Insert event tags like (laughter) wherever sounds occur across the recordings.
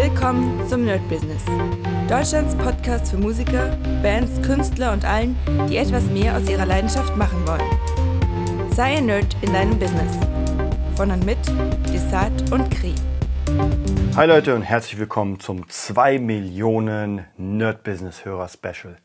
Willkommen zum Nerd Business. Deutschlands Podcast für Musiker, Bands, Künstler und allen, die etwas mehr aus ihrer Leidenschaft machen wollen. Sei ein Nerd in deinem Business. Von und mit Desart und Kri. Hi Leute und herzlich willkommen zum 2 Millionen Nerd Business Hörer Special.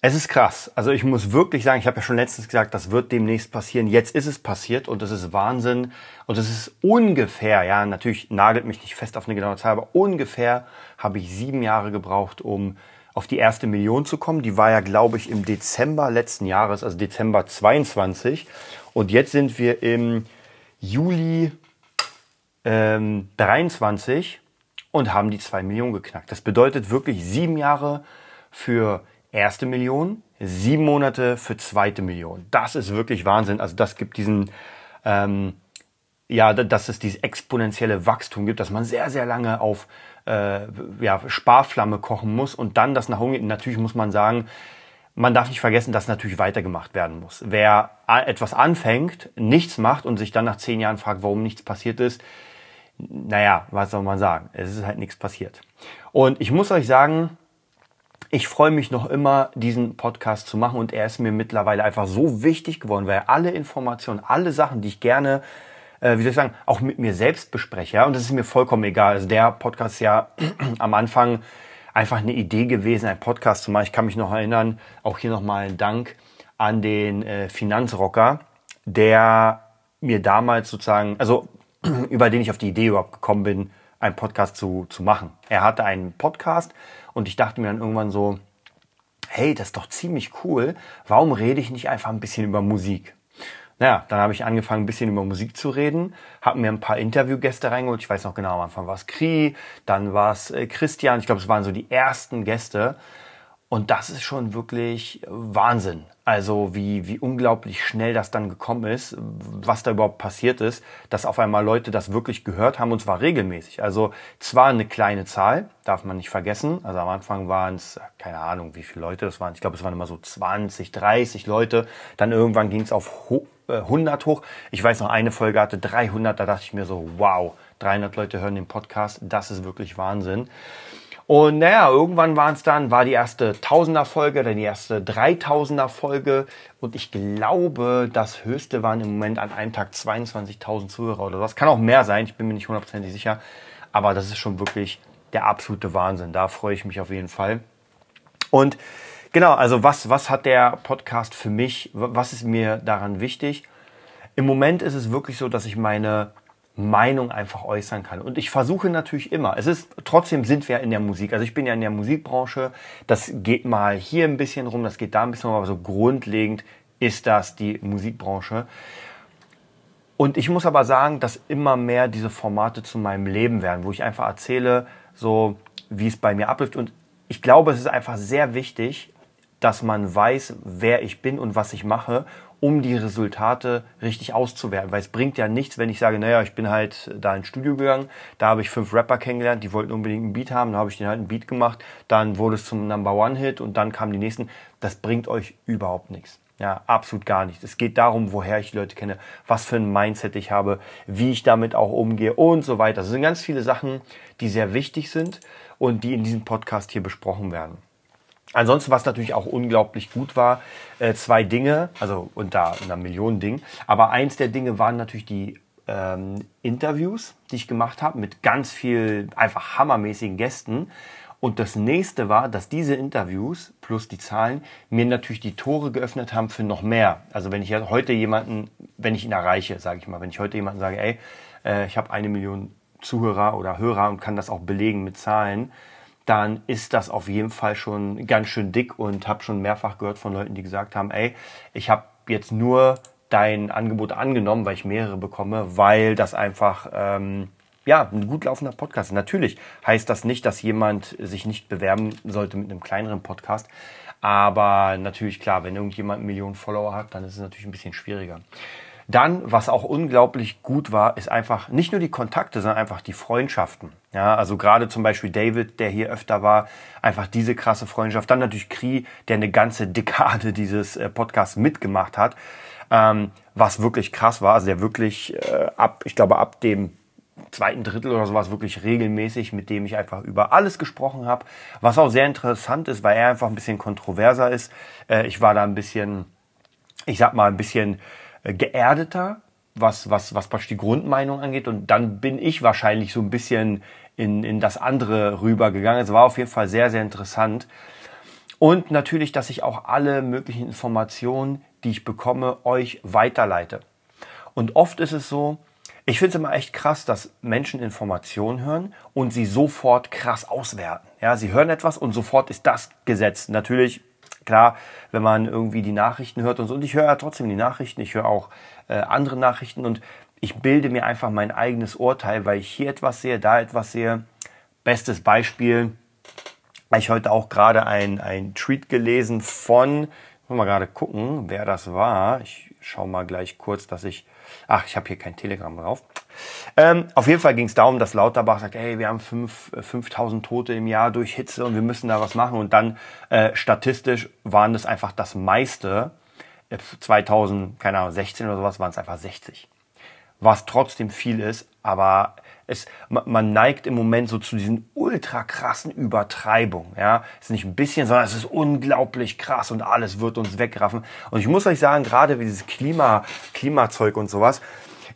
Es ist krass. Also ich muss wirklich sagen, ich habe ja schon letztens gesagt, das wird demnächst passieren. Jetzt ist es passiert und es ist Wahnsinn. Und es ist ungefähr, ja, natürlich nagelt mich nicht fest auf eine genaue Zahl, aber ungefähr habe ich sieben Jahre gebraucht, um auf die erste Million zu kommen. Die war ja, glaube ich, im Dezember letzten Jahres, also Dezember 22. Und jetzt sind wir im Juli ähm, 23 und haben die zwei Millionen geknackt. Das bedeutet wirklich sieben Jahre für erste Million, sieben Monate für zweite Million. Das ist wirklich Wahnsinn. Also das gibt diesen, ähm, ja, dass es dieses exponentielle Wachstum gibt, dass man sehr, sehr lange auf äh, ja, Sparflamme kochen muss und dann das nach oben. Natürlich muss man sagen, man darf nicht vergessen, dass natürlich weitergemacht werden muss. Wer etwas anfängt, nichts macht und sich dann nach zehn Jahren fragt, warum nichts passiert ist, naja, was soll man sagen? Es ist halt nichts passiert. Und ich muss euch sagen, ich freue mich noch immer, diesen Podcast zu machen und er ist mir mittlerweile einfach so wichtig geworden, weil alle Informationen, alle Sachen, die ich gerne, äh, wie soll ich sagen, auch mit mir selbst bespreche. Ja? Und das ist mir vollkommen egal. Also der Podcast ist ja (clears throat) am Anfang einfach eine Idee gewesen, einen Podcast zu machen. Ich kann mich noch erinnern, auch hier nochmal ein Dank an den äh, Finanzrocker, der mir damals sozusagen, also (clears throat) über den ich auf die Idee überhaupt gekommen bin, einen Podcast zu, zu machen. Er hatte einen Podcast und ich dachte mir dann irgendwann so, hey, das ist doch ziemlich cool. Warum rede ich nicht einfach ein bisschen über Musik? Naja, dann habe ich angefangen, ein bisschen über Musik zu reden, habe mir ein paar Interviewgäste reingeholt. Ich weiß noch genau, am Anfang war es Kri, dann war es äh, Christian. Ich glaube, es waren so die ersten Gäste. Und das ist schon wirklich Wahnsinn. Also wie, wie unglaublich schnell das dann gekommen ist, was da überhaupt passiert ist, dass auf einmal Leute das wirklich gehört haben und zwar regelmäßig. Also zwar eine kleine Zahl, darf man nicht vergessen. Also am Anfang waren es, keine Ahnung, wie viele Leute das waren. Ich glaube, es waren immer so 20, 30 Leute. Dann irgendwann ging es auf 100 äh, hoch. Ich weiß noch, eine Folge hatte 300, da dachte ich mir so, wow, 300 Leute hören den Podcast, das ist wirklich Wahnsinn. Und naja, irgendwann waren es dann, war die erste Tausender-Folge, dann die erste Dreitausender-Folge. Und ich glaube, das höchste waren im Moment an einem Tag 22.000 Zuhörer oder was. Kann auch mehr sein, ich bin mir nicht hundertprozentig sicher. Aber das ist schon wirklich der absolute Wahnsinn. Da freue ich mich auf jeden Fall. Und genau, also was, was hat der Podcast für mich? Was ist mir daran wichtig? Im Moment ist es wirklich so, dass ich meine Meinung einfach äußern kann. Und ich versuche natürlich immer. Es ist, trotzdem sind wir in der Musik. Also ich bin ja in der Musikbranche. Das geht mal hier ein bisschen rum, das geht da ein bisschen rum, aber so grundlegend ist das die Musikbranche. Und ich muss aber sagen, dass immer mehr diese Formate zu meinem Leben werden, wo ich einfach erzähle, so wie es bei mir abläuft. Und ich glaube, es ist einfach sehr wichtig, dass man weiß, wer ich bin und was ich mache um die Resultate richtig auszuwerten. Weil es bringt ja nichts, wenn ich sage, naja, ich bin halt da ins Studio gegangen, da habe ich fünf Rapper kennengelernt, die wollten unbedingt einen Beat haben, da habe ich denen halt einen Beat gemacht, dann wurde es zum Number One Hit und dann kamen die nächsten. Das bringt euch überhaupt nichts. Ja, absolut gar nicht. Es geht darum, woher ich die Leute kenne, was für ein Mindset ich habe, wie ich damit auch umgehe und so weiter. Das sind ganz viele Sachen, die sehr wichtig sind und die in diesem Podcast hier besprochen werden. Ansonsten, was natürlich auch unglaublich gut war, äh, zwei Dinge, also unter einer Million Dingen, aber eins der Dinge waren natürlich die ähm, Interviews, die ich gemacht habe mit ganz viel einfach hammermäßigen Gästen. Und das nächste war, dass diese Interviews plus die Zahlen mir natürlich die Tore geöffnet haben für noch mehr. Also wenn ich heute jemanden, wenn ich ihn erreiche, sage ich mal, wenn ich heute jemanden sage, ey, äh, ich habe eine Million Zuhörer oder Hörer und kann das auch belegen mit Zahlen, dann ist das auf jeden Fall schon ganz schön dick und habe schon mehrfach gehört von Leuten, die gesagt haben, ey, ich habe jetzt nur dein Angebot angenommen, weil ich mehrere bekomme, weil das einfach ähm, ja ein gut laufender Podcast ist. Natürlich heißt das nicht, dass jemand sich nicht bewerben sollte mit einem kleineren Podcast, aber natürlich klar, wenn irgendjemand Millionen Follower hat, dann ist es natürlich ein bisschen schwieriger. Dann, was auch unglaublich gut war, ist einfach nicht nur die Kontakte, sondern einfach die Freundschaften. Ja, also gerade zum Beispiel David, der hier öfter war, einfach diese krasse Freundschaft. Dann natürlich Kri, der eine ganze Dekade dieses äh, Podcasts mitgemacht hat, ähm, was wirklich krass war. Also der wirklich äh, ab, ich glaube, ab dem zweiten Drittel oder sowas wirklich regelmäßig, mit dem ich einfach über alles gesprochen habe. Was auch sehr interessant ist, weil er einfach ein bisschen kontroverser ist. Äh, ich war da ein bisschen, ich sag mal, ein bisschen geerdeter, was, was, was praktisch die Grundmeinung angeht. Und dann bin ich wahrscheinlich so ein bisschen in, in das andere rübergegangen. Es war auf jeden Fall sehr, sehr interessant. Und natürlich, dass ich auch alle möglichen Informationen, die ich bekomme, euch weiterleite. Und oft ist es so, ich finde es immer echt krass, dass Menschen Informationen hören und sie sofort krass auswerten. Ja, sie hören etwas und sofort ist das gesetzt. Natürlich, klar, wenn man irgendwie die Nachrichten hört und so. Und ich höre ja trotzdem die Nachrichten, ich höre auch äh, andere Nachrichten und ich bilde mir einfach mein eigenes Urteil, weil ich hier etwas sehe, da etwas sehe. Bestes Beispiel, ich heute auch gerade ein, ein Tweet gelesen von, muss mal gerade gucken, wer das war. Ich schaue mal gleich kurz, dass ich, ach, ich habe hier kein Telegram drauf. Ähm, auf jeden Fall ging es darum, dass Lauterbach sagt, hey, wir haben fünf, 5000 äh, Tote im Jahr durch Hitze und wir müssen da was machen. Und dann äh, statistisch waren das einfach das meiste. 2000, äh, keine Ahnung, 16 oder sowas waren es einfach 60 was trotzdem viel ist, aber es, man neigt im Moment so zu diesen ultra krassen Übertreibungen. Ja, es ist nicht ein bisschen, sondern es ist unglaublich krass und alles wird uns wegraffen. Und ich muss euch sagen, gerade dieses Klima, Klimazeug und sowas,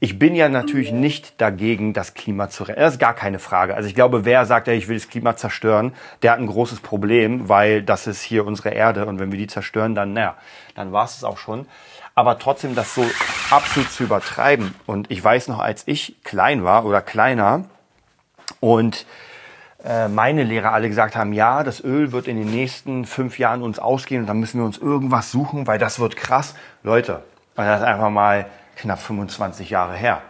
ich bin ja natürlich nicht dagegen, das Klima zu retten. Das ist gar keine Frage. Also ich glaube, wer sagt, ich will das Klima zerstören, der hat ein großes Problem, weil das ist hier unsere Erde und wenn wir die zerstören, dann, naja, dann war es auch schon aber trotzdem das so absolut zu übertreiben. Und ich weiß noch, als ich klein war oder kleiner und äh, meine Lehrer alle gesagt haben, ja, das Öl wird in den nächsten fünf Jahren uns ausgehen und dann müssen wir uns irgendwas suchen, weil das wird krass. Leute, das ist einfach mal knapp 25 Jahre her.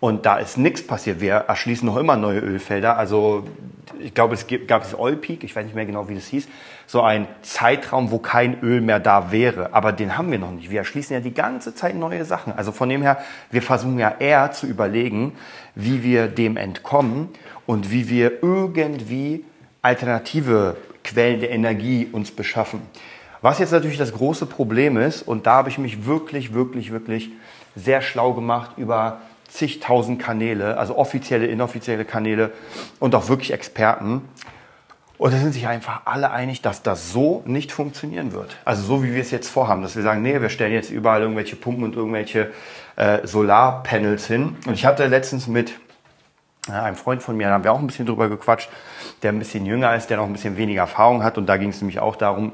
Und da ist nichts passiert. Wir erschließen noch immer neue Ölfelder. Also ich glaube, es gab das Oil Peak, ich weiß nicht mehr genau, wie das hieß, so ein Zeitraum, wo kein Öl mehr da wäre. Aber den haben wir noch nicht. Wir erschließen ja die ganze Zeit neue Sachen. Also von dem her, wir versuchen ja eher zu überlegen, wie wir dem entkommen und wie wir irgendwie alternative Quellen der Energie uns beschaffen. Was jetzt natürlich das große Problem ist, und da habe ich mich wirklich, wirklich, wirklich sehr schlau gemacht über zigtausend Kanäle, also offizielle, inoffizielle Kanäle und auch wirklich Experten. Und da sind sich einfach alle einig, dass das so nicht funktionieren wird. Also so wie wir es jetzt vorhaben, dass wir sagen, nee, wir stellen jetzt überall irgendwelche Pumpen und irgendwelche äh, Solarpanels hin. Und ich hatte letztens mit äh, einem Freund von mir, da haben wir auch ein bisschen drüber gequatscht, der ein bisschen jünger ist, der noch ein bisschen weniger Erfahrung hat. Und da ging es nämlich auch darum,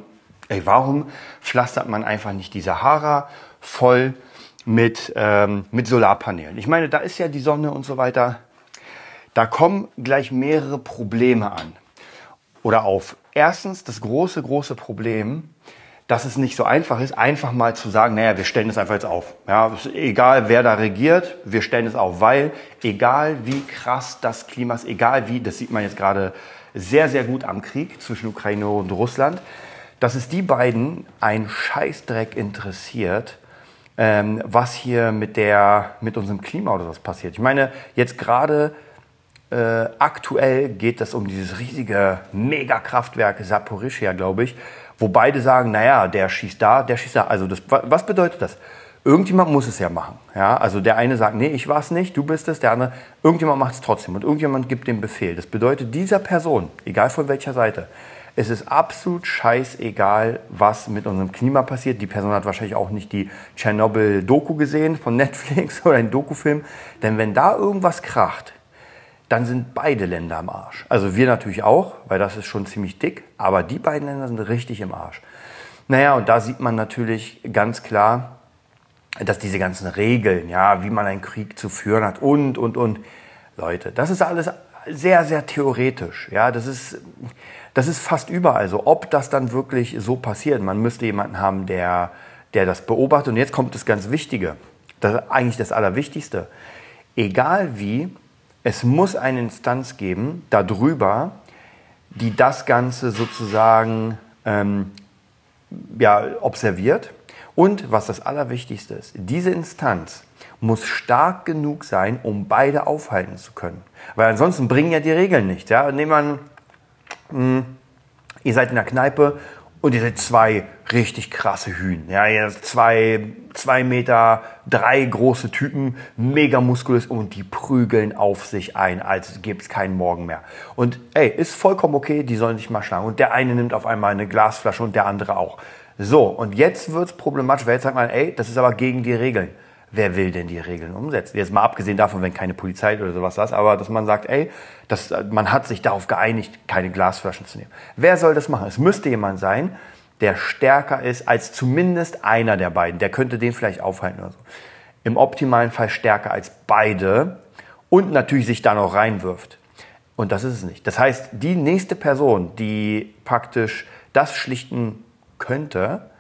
ey, warum pflastert man einfach nicht die Sahara voll mit, ähm, mit Solarpanelen. Ich meine, da ist ja die Sonne und so weiter. Da kommen gleich mehrere Probleme an oder auf. Erstens das große, große Problem, dass es nicht so einfach ist, einfach mal zu sagen, naja, wir stellen es einfach jetzt auf. Ja, egal wer da regiert, wir stellen es auf, weil egal wie krass das Klima ist, egal wie, das sieht man jetzt gerade sehr, sehr gut am Krieg zwischen Ukraine und Russland, dass es die beiden ein Scheißdreck interessiert, ähm, was hier mit, der, mit unserem Klima oder was passiert. Ich meine, jetzt gerade äh, aktuell geht es um dieses riesige Megakraftwerk Saporischia, glaube ich, wo beide sagen, naja, der schießt da, der schießt da. Also das, was bedeutet das? Irgendjemand muss es ja machen. Ja? Also der eine sagt, nee, ich war es nicht, du bist es, der andere, irgendjemand macht es trotzdem und irgendjemand gibt den Befehl. Das bedeutet, dieser Person, egal von welcher Seite, es ist absolut scheißegal, was mit unserem Klima passiert. Die Person hat wahrscheinlich auch nicht die Tschernobyl-Doku gesehen von (laughs) Netflix oder einen Dokufilm. Denn wenn da irgendwas kracht, dann sind beide Länder am Arsch. Also wir natürlich auch, weil das ist schon ziemlich dick, aber die beiden Länder sind richtig im Arsch. Naja, und da sieht man natürlich ganz klar, dass diese ganzen Regeln, ja, wie man einen Krieg zu führen hat und, und, und, Leute, das ist alles sehr, sehr theoretisch. Ja, das ist, das ist fast überall so. Ob das dann wirklich so passiert, man müsste jemanden haben, der, der das beobachtet. Und jetzt kommt das ganz Wichtige, das eigentlich das Allerwichtigste. Egal wie, es muss eine Instanz geben darüber, die das Ganze sozusagen ähm, ja, observiert. Und was das Allerwichtigste ist, diese Instanz muss stark genug sein, um beide aufhalten zu können. Weil ansonsten bringen ja die Regeln nicht. Ja? Nehmen wir hm, ihr seid in der Kneipe Und ihr seid zwei richtig krasse Hühn. Ja, ihr seid zwei, zwei Meter, drei große Typen, mega muskulös und die prügeln auf sich ein, als gäbe es keinen Morgen mehr. Und ey, ist vollkommen okay, die sollen sich mal schlagen. Und der eine nimmt auf einmal eine Glasflasche und der andere auch. So, und jetzt wird's problematisch, weil jetzt sagt man, ey, das ist aber gegen die Regeln. Wer will denn die Regeln umsetzen? Jetzt mal abgesehen davon, wenn keine Polizei oder sowas ist, aber dass man sagt, ey, das, man hat sich darauf geeinigt, keine Glasflaschen zu nehmen. Wer soll das machen? Es müsste jemand sein, der stärker ist als zumindest einer der beiden. Der könnte den vielleicht aufhalten oder so. Im optimalen Fall stärker als beide und natürlich sich da noch reinwirft. Und das ist es nicht. Das heißt, die nächste Person, die praktisch das schlichten könnte,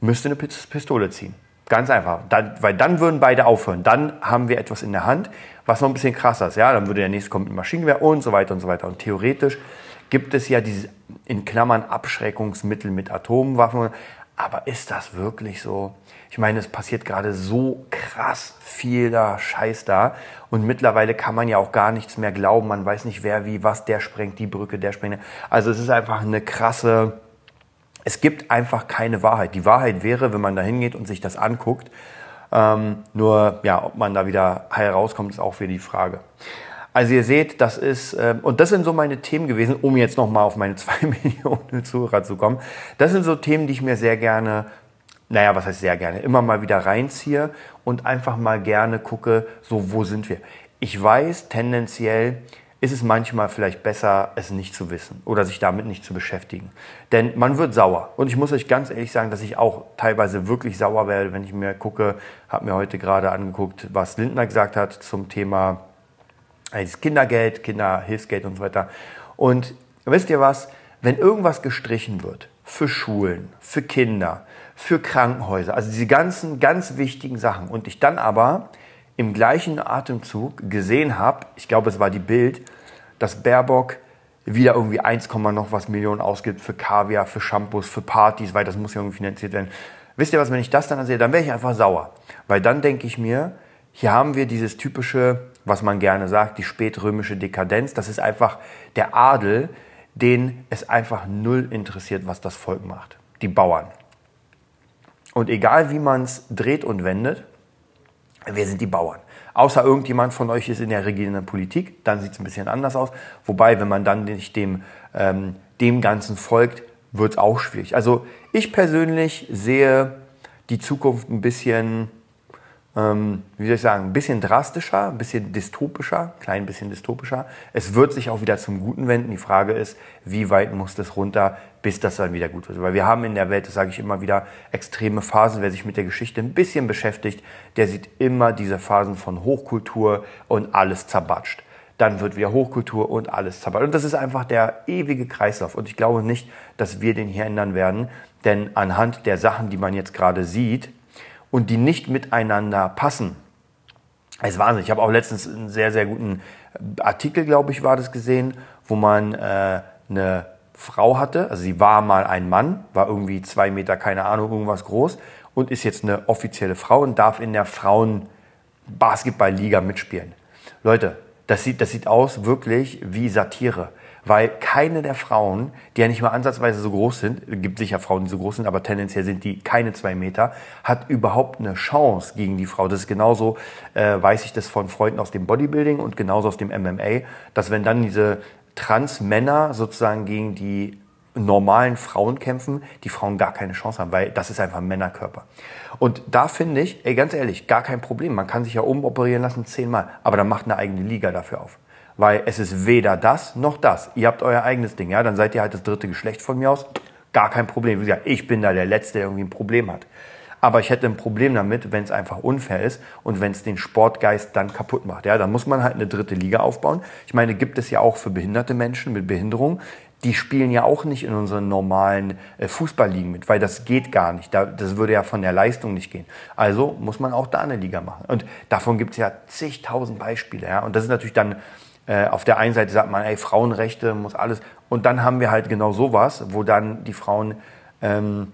müsste eine Pistole ziehen. Ganz einfach. Dann, weil dann würden beide aufhören. Dann haben wir etwas in der Hand, was noch ein bisschen krasser ist. Ja, dann würde der nächste kommen mit Maschinengewehr und so weiter und so weiter. Und theoretisch gibt es ja diese in Klammern Abschreckungsmittel mit Atomwaffen. Aber ist das wirklich so? Ich meine, es passiert gerade so krass viel da Scheiß da. Und mittlerweile kann man ja auch gar nichts mehr glauben. Man weiß nicht, wer wie was, der sprengt die Brücke, der sprengt. Also es ist einfach eine krasse, es gibt einfach keine Wahrheit. Die Wahrheit wäre, wenn man da hingeht und sich das anguckt. Ähm, nur, ja, ob man da wieder heil rauskommt, ist auch wieder die Frage. Also ihr seht, das ist, äh, und das sind so meine Themen gewesen, um jetzt nochmal auf meine (laughs) zwei Millionen Zuhörer zu kommen. Das sind so Themen, die ich mir sehr gerne, naja, was heißt sehr gerne, immer mal wieder reinziehe und einfach mal gerne gucke, so wo sind wir. Ich weiß tendenziell, ist es manchmal vielleicht besser, es nicht zu wissen oder sich damit nicht zu beschäftigen. Denn man wird sauer. Und ich muss euch ganz ehrlich sagen, dass ich auch teilweise wirklich sauer werde, wenn ich mir gucke, habe mir heute gerade angeguckt, was Lindner gesagt hat zum Thema äh, Kindergeld, Kinderhilfsgeld und so weiter. Und wisst ihr was? Wenn irgendwas gestrichen wird für Schulen, für Kinder, für Krankenhäuser, also diese ganzen ganz wichtigen Sachen und ich dann aber im gleichen Atemzug gesehen habe, ich glaube, es war die Bild, dass Baerbock wieder irgendwie 1, noch was Millionen ausgibt für Kaviar, für Shampoos, für Partys, weil das muss ja irgendwie finanziert werden. Wisst ihr was, wenn ich das dann sehe, dann wäre ich einfach sauer. Weil dann denke ich mir, hier haben wir dieses typische, was man gerne sagt, die spätrömische Dekadenz. Das ist einfach der Adel, den es einfach null interessiert, was das Volk macht. Die Bauern. Und egal wie man es dreht und wendet, wir sind die Bauern. Außer irgendjemand von euch ist in der regierenden Politik, dann sieht es ein bisschen anders aus. Wobei, wenn man dann nicht dem, ähm, dem Ganzen folgt, wird es auch schwierig. Also ich persönlich sehe die Zukunft ein bisschen ähm, wie soll ich sagen, ein bisschen drastischer, ein bisschen dystopischer, klein bisschen dystopischer. Es wird sich auch wieder zum Guten wenden. Die Frage ist, wie weit muss das runter, bis das dann wieder gut wird. Weil wir haben in der Welt, das sage ich immer wieder, extreme Phasen. Wer sich mit der Geschichte ein bisschen beschäftigt, der sieht immer diese Phasen von Hochkultur und alles zerbatscht. Dann wird wieder Hochkultur und alles zerbatscht. Und das ist einfach der ewige Kreislauf. Und ich glaube nicht, dass wir den hier ändern werden. Denn anhand der Sachen, die man jetzt gerade sieht, und die nicht miteinander passen. Das ist Wahnsinn. Ich habe auch letztens einen sehr, sehr guten Artikel, glaube ich, war das gesehen, wo man äh, eine Frau hatte, also sie war mal ein Mann, war irgendwie zwei Meter, keine Ahnung, irgendwas groß und ist jetzt eine offizielle Frau und darf in der Frauen-Basketball-Liga mitspielen. Leute, das sieht, das sieht aus wirklich wie Satire weil keine der Frauen, die ja nicht mal ansatzweise so groß sind, gibt sicher Frauen, die so groß sind, aber tendenziell sind die keine zwei Meter, hat überhaupt eine Chance gegen die Frau. Das ist genauso, äh, weiß ich das von Freunden aus dem Bodybuilding und genauso aus dem MMA, dass wenn dann diese Trans-Männer sozusagen gegen die normalen Frauen kämpfen, die Frauen gar keine Chance haben, weil das ist einfach ein Männerkörper. Und da finde ich, ey, ganz ehrlich, gar kein Problem. Man kann sich ja umoperieren lassen zehnmal, aber dann macht eine eigene Liga dafür auf. Weil es ist weder das noch das. Ihr habt euer eigenes Ding, ja, dann seid ihr halt das dritte Geschlecht von mir aus. Gar kein Problem. Wie gesagt, ich bin da der Letzte, der irgendwie ein Problem hat. Aber ich hätte ein Problem damit, wenn es einfach unfair ist und wenn es den Sportgeist dann kaputt macht. Ja, dann muss man halt eine dritte Liga aufbauen. Ich meine, gibt es ja auch für behinderte Menschen mit Behinderung. Die spielen ja auch nicht in unseren normalen äh, Fußballligen mit, weil das geht gar nicht. das würde ja von der Leistung nicht gehen. Also muss man auch da eine Liga machen. Und davon gibt es ja zigtausend Beispiele. Ja? Und das ist natürlich dann äh, auf der einen Seite sagt man, ey, Frauenrechte muss alles. Und dann haben wir halt genau sowas, wo dann die Frauen ähm,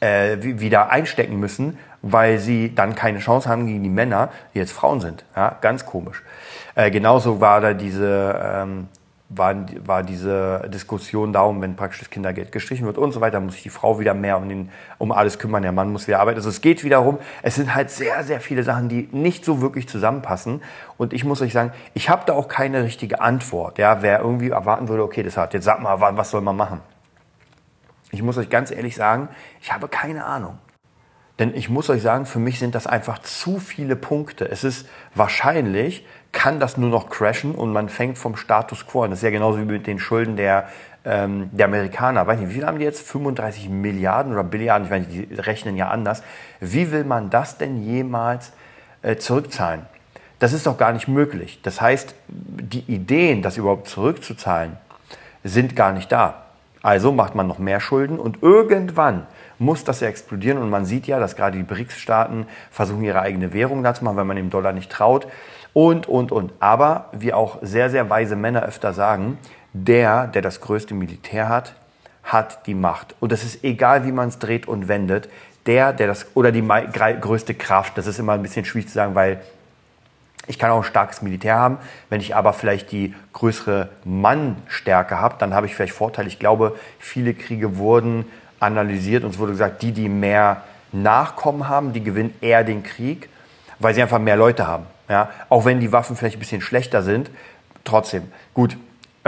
äh, wieder einstecken müssen, weil sie dann keine Chance haben gegen die Männer, die jetzt Frauen sind. Ja, ganz komisch. Äh, genauso war da diese, ähm, war, war diese Diskussion darum, wenn praktisch das Kindergeld gestrichen wird und so weiter, muss sich die Frau wieder mehr um, den, um alles kümmern, der Mann muss wieder arbeiten. Also es geht wiederum, es sind halt sehr, sehr viele Sachen, die nicht so wirklich zusammenpassen. Und ich muss euch sagen, ich habe da auch keine richtige Antwort. Ja, wer irgendwie erwarten würde, okay, das hat, jetzt sag mal, was soll man machen? Ich muss euch ganz ehrlich sagen, ich habe keine Ahnung. Denn ich muss euch sagen, für mich sind das einfach zu viele Punkte. Es ist wahrscheinlich, kann das nur noch crashen und man fängt vom Status quo an. Das ist ja genauso wie mit den Schulden der, ähm, der Amerikaner. Weiß nicht, wie viel haben die jetzt? 35 Milliarden oder Billiarden? Ich meine, die rechnen ja anders. Wie will man das denn jemals äh, zurückzahlen? Das ist doch gar nicht möglich. Das heißt, die Ideen, das überhaupt zurückzuzahlen, sind gar nicht da. Also macht man noch mehr Schulden und irgendwann muss das ja explodieren. Und man sieht ja, dass gerade die BRICS-Staaten versuchen, ihre eigene Währung da zu machen, weil man dem Dollar nicht traut und, und, und. Aber wie auch sehr, sehr weise Männer öfter sagen, der, der das größte Militär hat, hat die Macht. Und das ist egal, wie man es dreht und wendet. Der, der das, oder die größte Kraft, das ist immer ein bisschen schwierig zu sagen, weil ich kann auch ein starkes Militär haben. Wenn ich aber vielleicht die größere Mannstärke habe, dann habe ich vielleicht Vorteile. Ich glaube, viele Kriege wurden analysiert und es wurde gesagt, die, die mehr Nachkommen haben, die gewinnen eher den Krieg, weil sie einfach mehr Leute haben. Ja, auch wenn die Waffen vielleicht ein bisschen schlechter sind, trotzdem. Gut,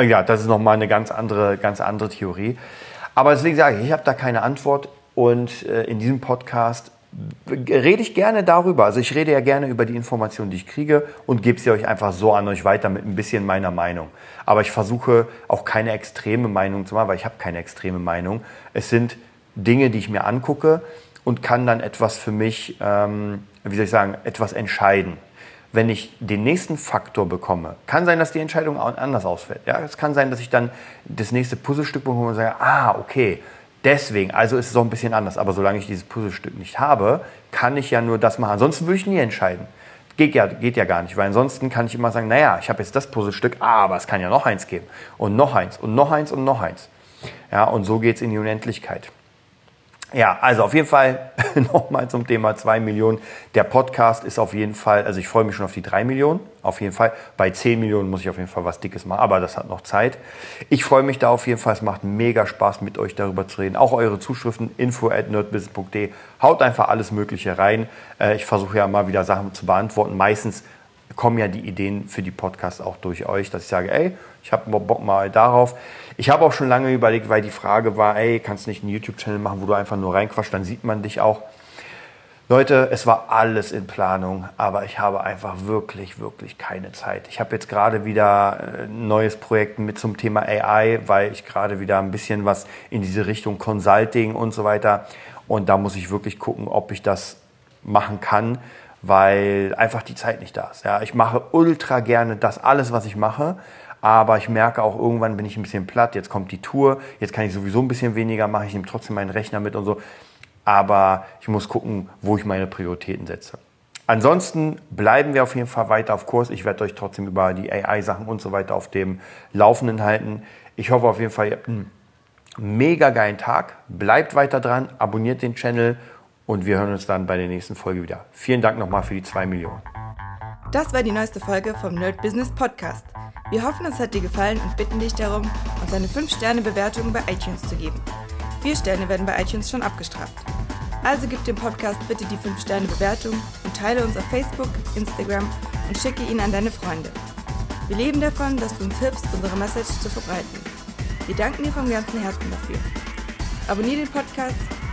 ja, das ist nochmal eine ganz andere, ganz andere Theorie. Aber deswegen sage ich, ich habe da keine Antwort und äh, in diesem Podcast rede ich gerne darüber. Also ich rede ja gerne über die Informationen, die ich kriege und gebe sie euch einfach so an euch weiter mit ein bisschen meiner Meinung. Aber ich versuche auch keine extreme Meinung zu machen, weil ich habe keine extreme Meinung. Es sind Dinge, die ich mir angucke und kann dann etwas für mich, ähm, wie soll ich sagen, etwas entscheiden wenn ich den nächsten Faktor bekomme, kann sein, dass die Entscheidung anders ausfällt. Ja, es kann sein, dass ich dann das nächste Puzzlestück bekomme und sage, ah, okay, deswegen, also ist es auch ein bisschen anders. Aber solange ich dieses Puzzlestück nicht habe, kann ich ja nur das machen. Ansonsten würde ich nie entscheiden. Geht ja, geht ja gar nicht, weil ansonsten kann ich immer sagen, naja, ich habe jetzt das Puzzlestück, aber es kann ja noch eins geben und noch eins und noch eins und noch eins. Ja, und so geht es in die Unendlichkeit. Ja, also auf jeden Fall (laughs) nochmal zum Thema 2 Millionen. Der Podcast ist auf jeden Fall, also ich freue mich schon auf die 3 Millionen, auf jeden Fall. Bei 10 Millionen muss ich auf jeden Fall was Dickes machen, aber das hat noch Zeit. Ich freue mich da auf jeden Fall. Es macht mega Spaß, mit euch darüber zu reden. Auch eure Zuschriften, info at nerdbusiness.de. Haut einfach alles Mögliche rein. Äh, ich versuche ja mal wieder Sachen zu beantworten. Meistens kommen ja die Ideen für die Podcasts auch durch euch, dass ich sage, ey, ich habe Bock mal darauf. Ich habe auch schon lange überlegt, weil die Frage war, ey, kannst du nicht einen YouTube-Channel machen, wo du einfach nur reinquatschst, dann sieht man dich auch. Leute, es war alles in Planung, aber ich habe einfach wirklich, wirklich keine Zeit. Ich habe jetzt gerade wieder ein äh, neues Projekt mit zum Thema AI, weil ich gerade wieder ein bisschen was in diese Richtung Consulting und so weiter. Und da muss ich wirklich gucken, ob ich das machen kann, weil einfach die Zeit nicht da ist. Ja, ich mache ultra gerne das alles, was ich mache, aber ich merke auch, irgendwann bin ich ein bisschen platt, jetzt kommt die Tour, jetzt kann ich sowieso ein bisschen weniger machen, ich nehme trotzdem meinen Rechner mit und so. Aber ich muss gucken, wo ich meine Prioritäten setze. Ansonsten bleiben wir auf jeden Fall weiter auf Kurs. Ich werde euch trotzdem über die AI-Sachen und so weiter auf dem Laufenden halten. Ich hoffe auf jeden Fall, ihr habt einen mega geilen Tag. Bleibt weiter dran, abonniert den Channel und wir hören uns dann bei der nächsten Folge wieder. Vielen Dank nochmal für die 2 Millionen. Das war die neueste Folge vom Nerd Business Podcast. Wir hoffen, es hat dir gefallen und bitten dich darum, uns eine 5-Sterne-Bewertung bei iTunes zu geben. Vier Sterne werden bei iTunes schon abgestraft. Also gib dem Podcast bitte die 5-Sterne-Bewertung und teile uns auf Facebook, Instagram und schicke ihn an deine Freunde. Wir leben davon, dass du uns hilfst, unsere Message zu verbreiten. Wir danken dir vom ganzen Herzen dafür. Abonnier den Podcast,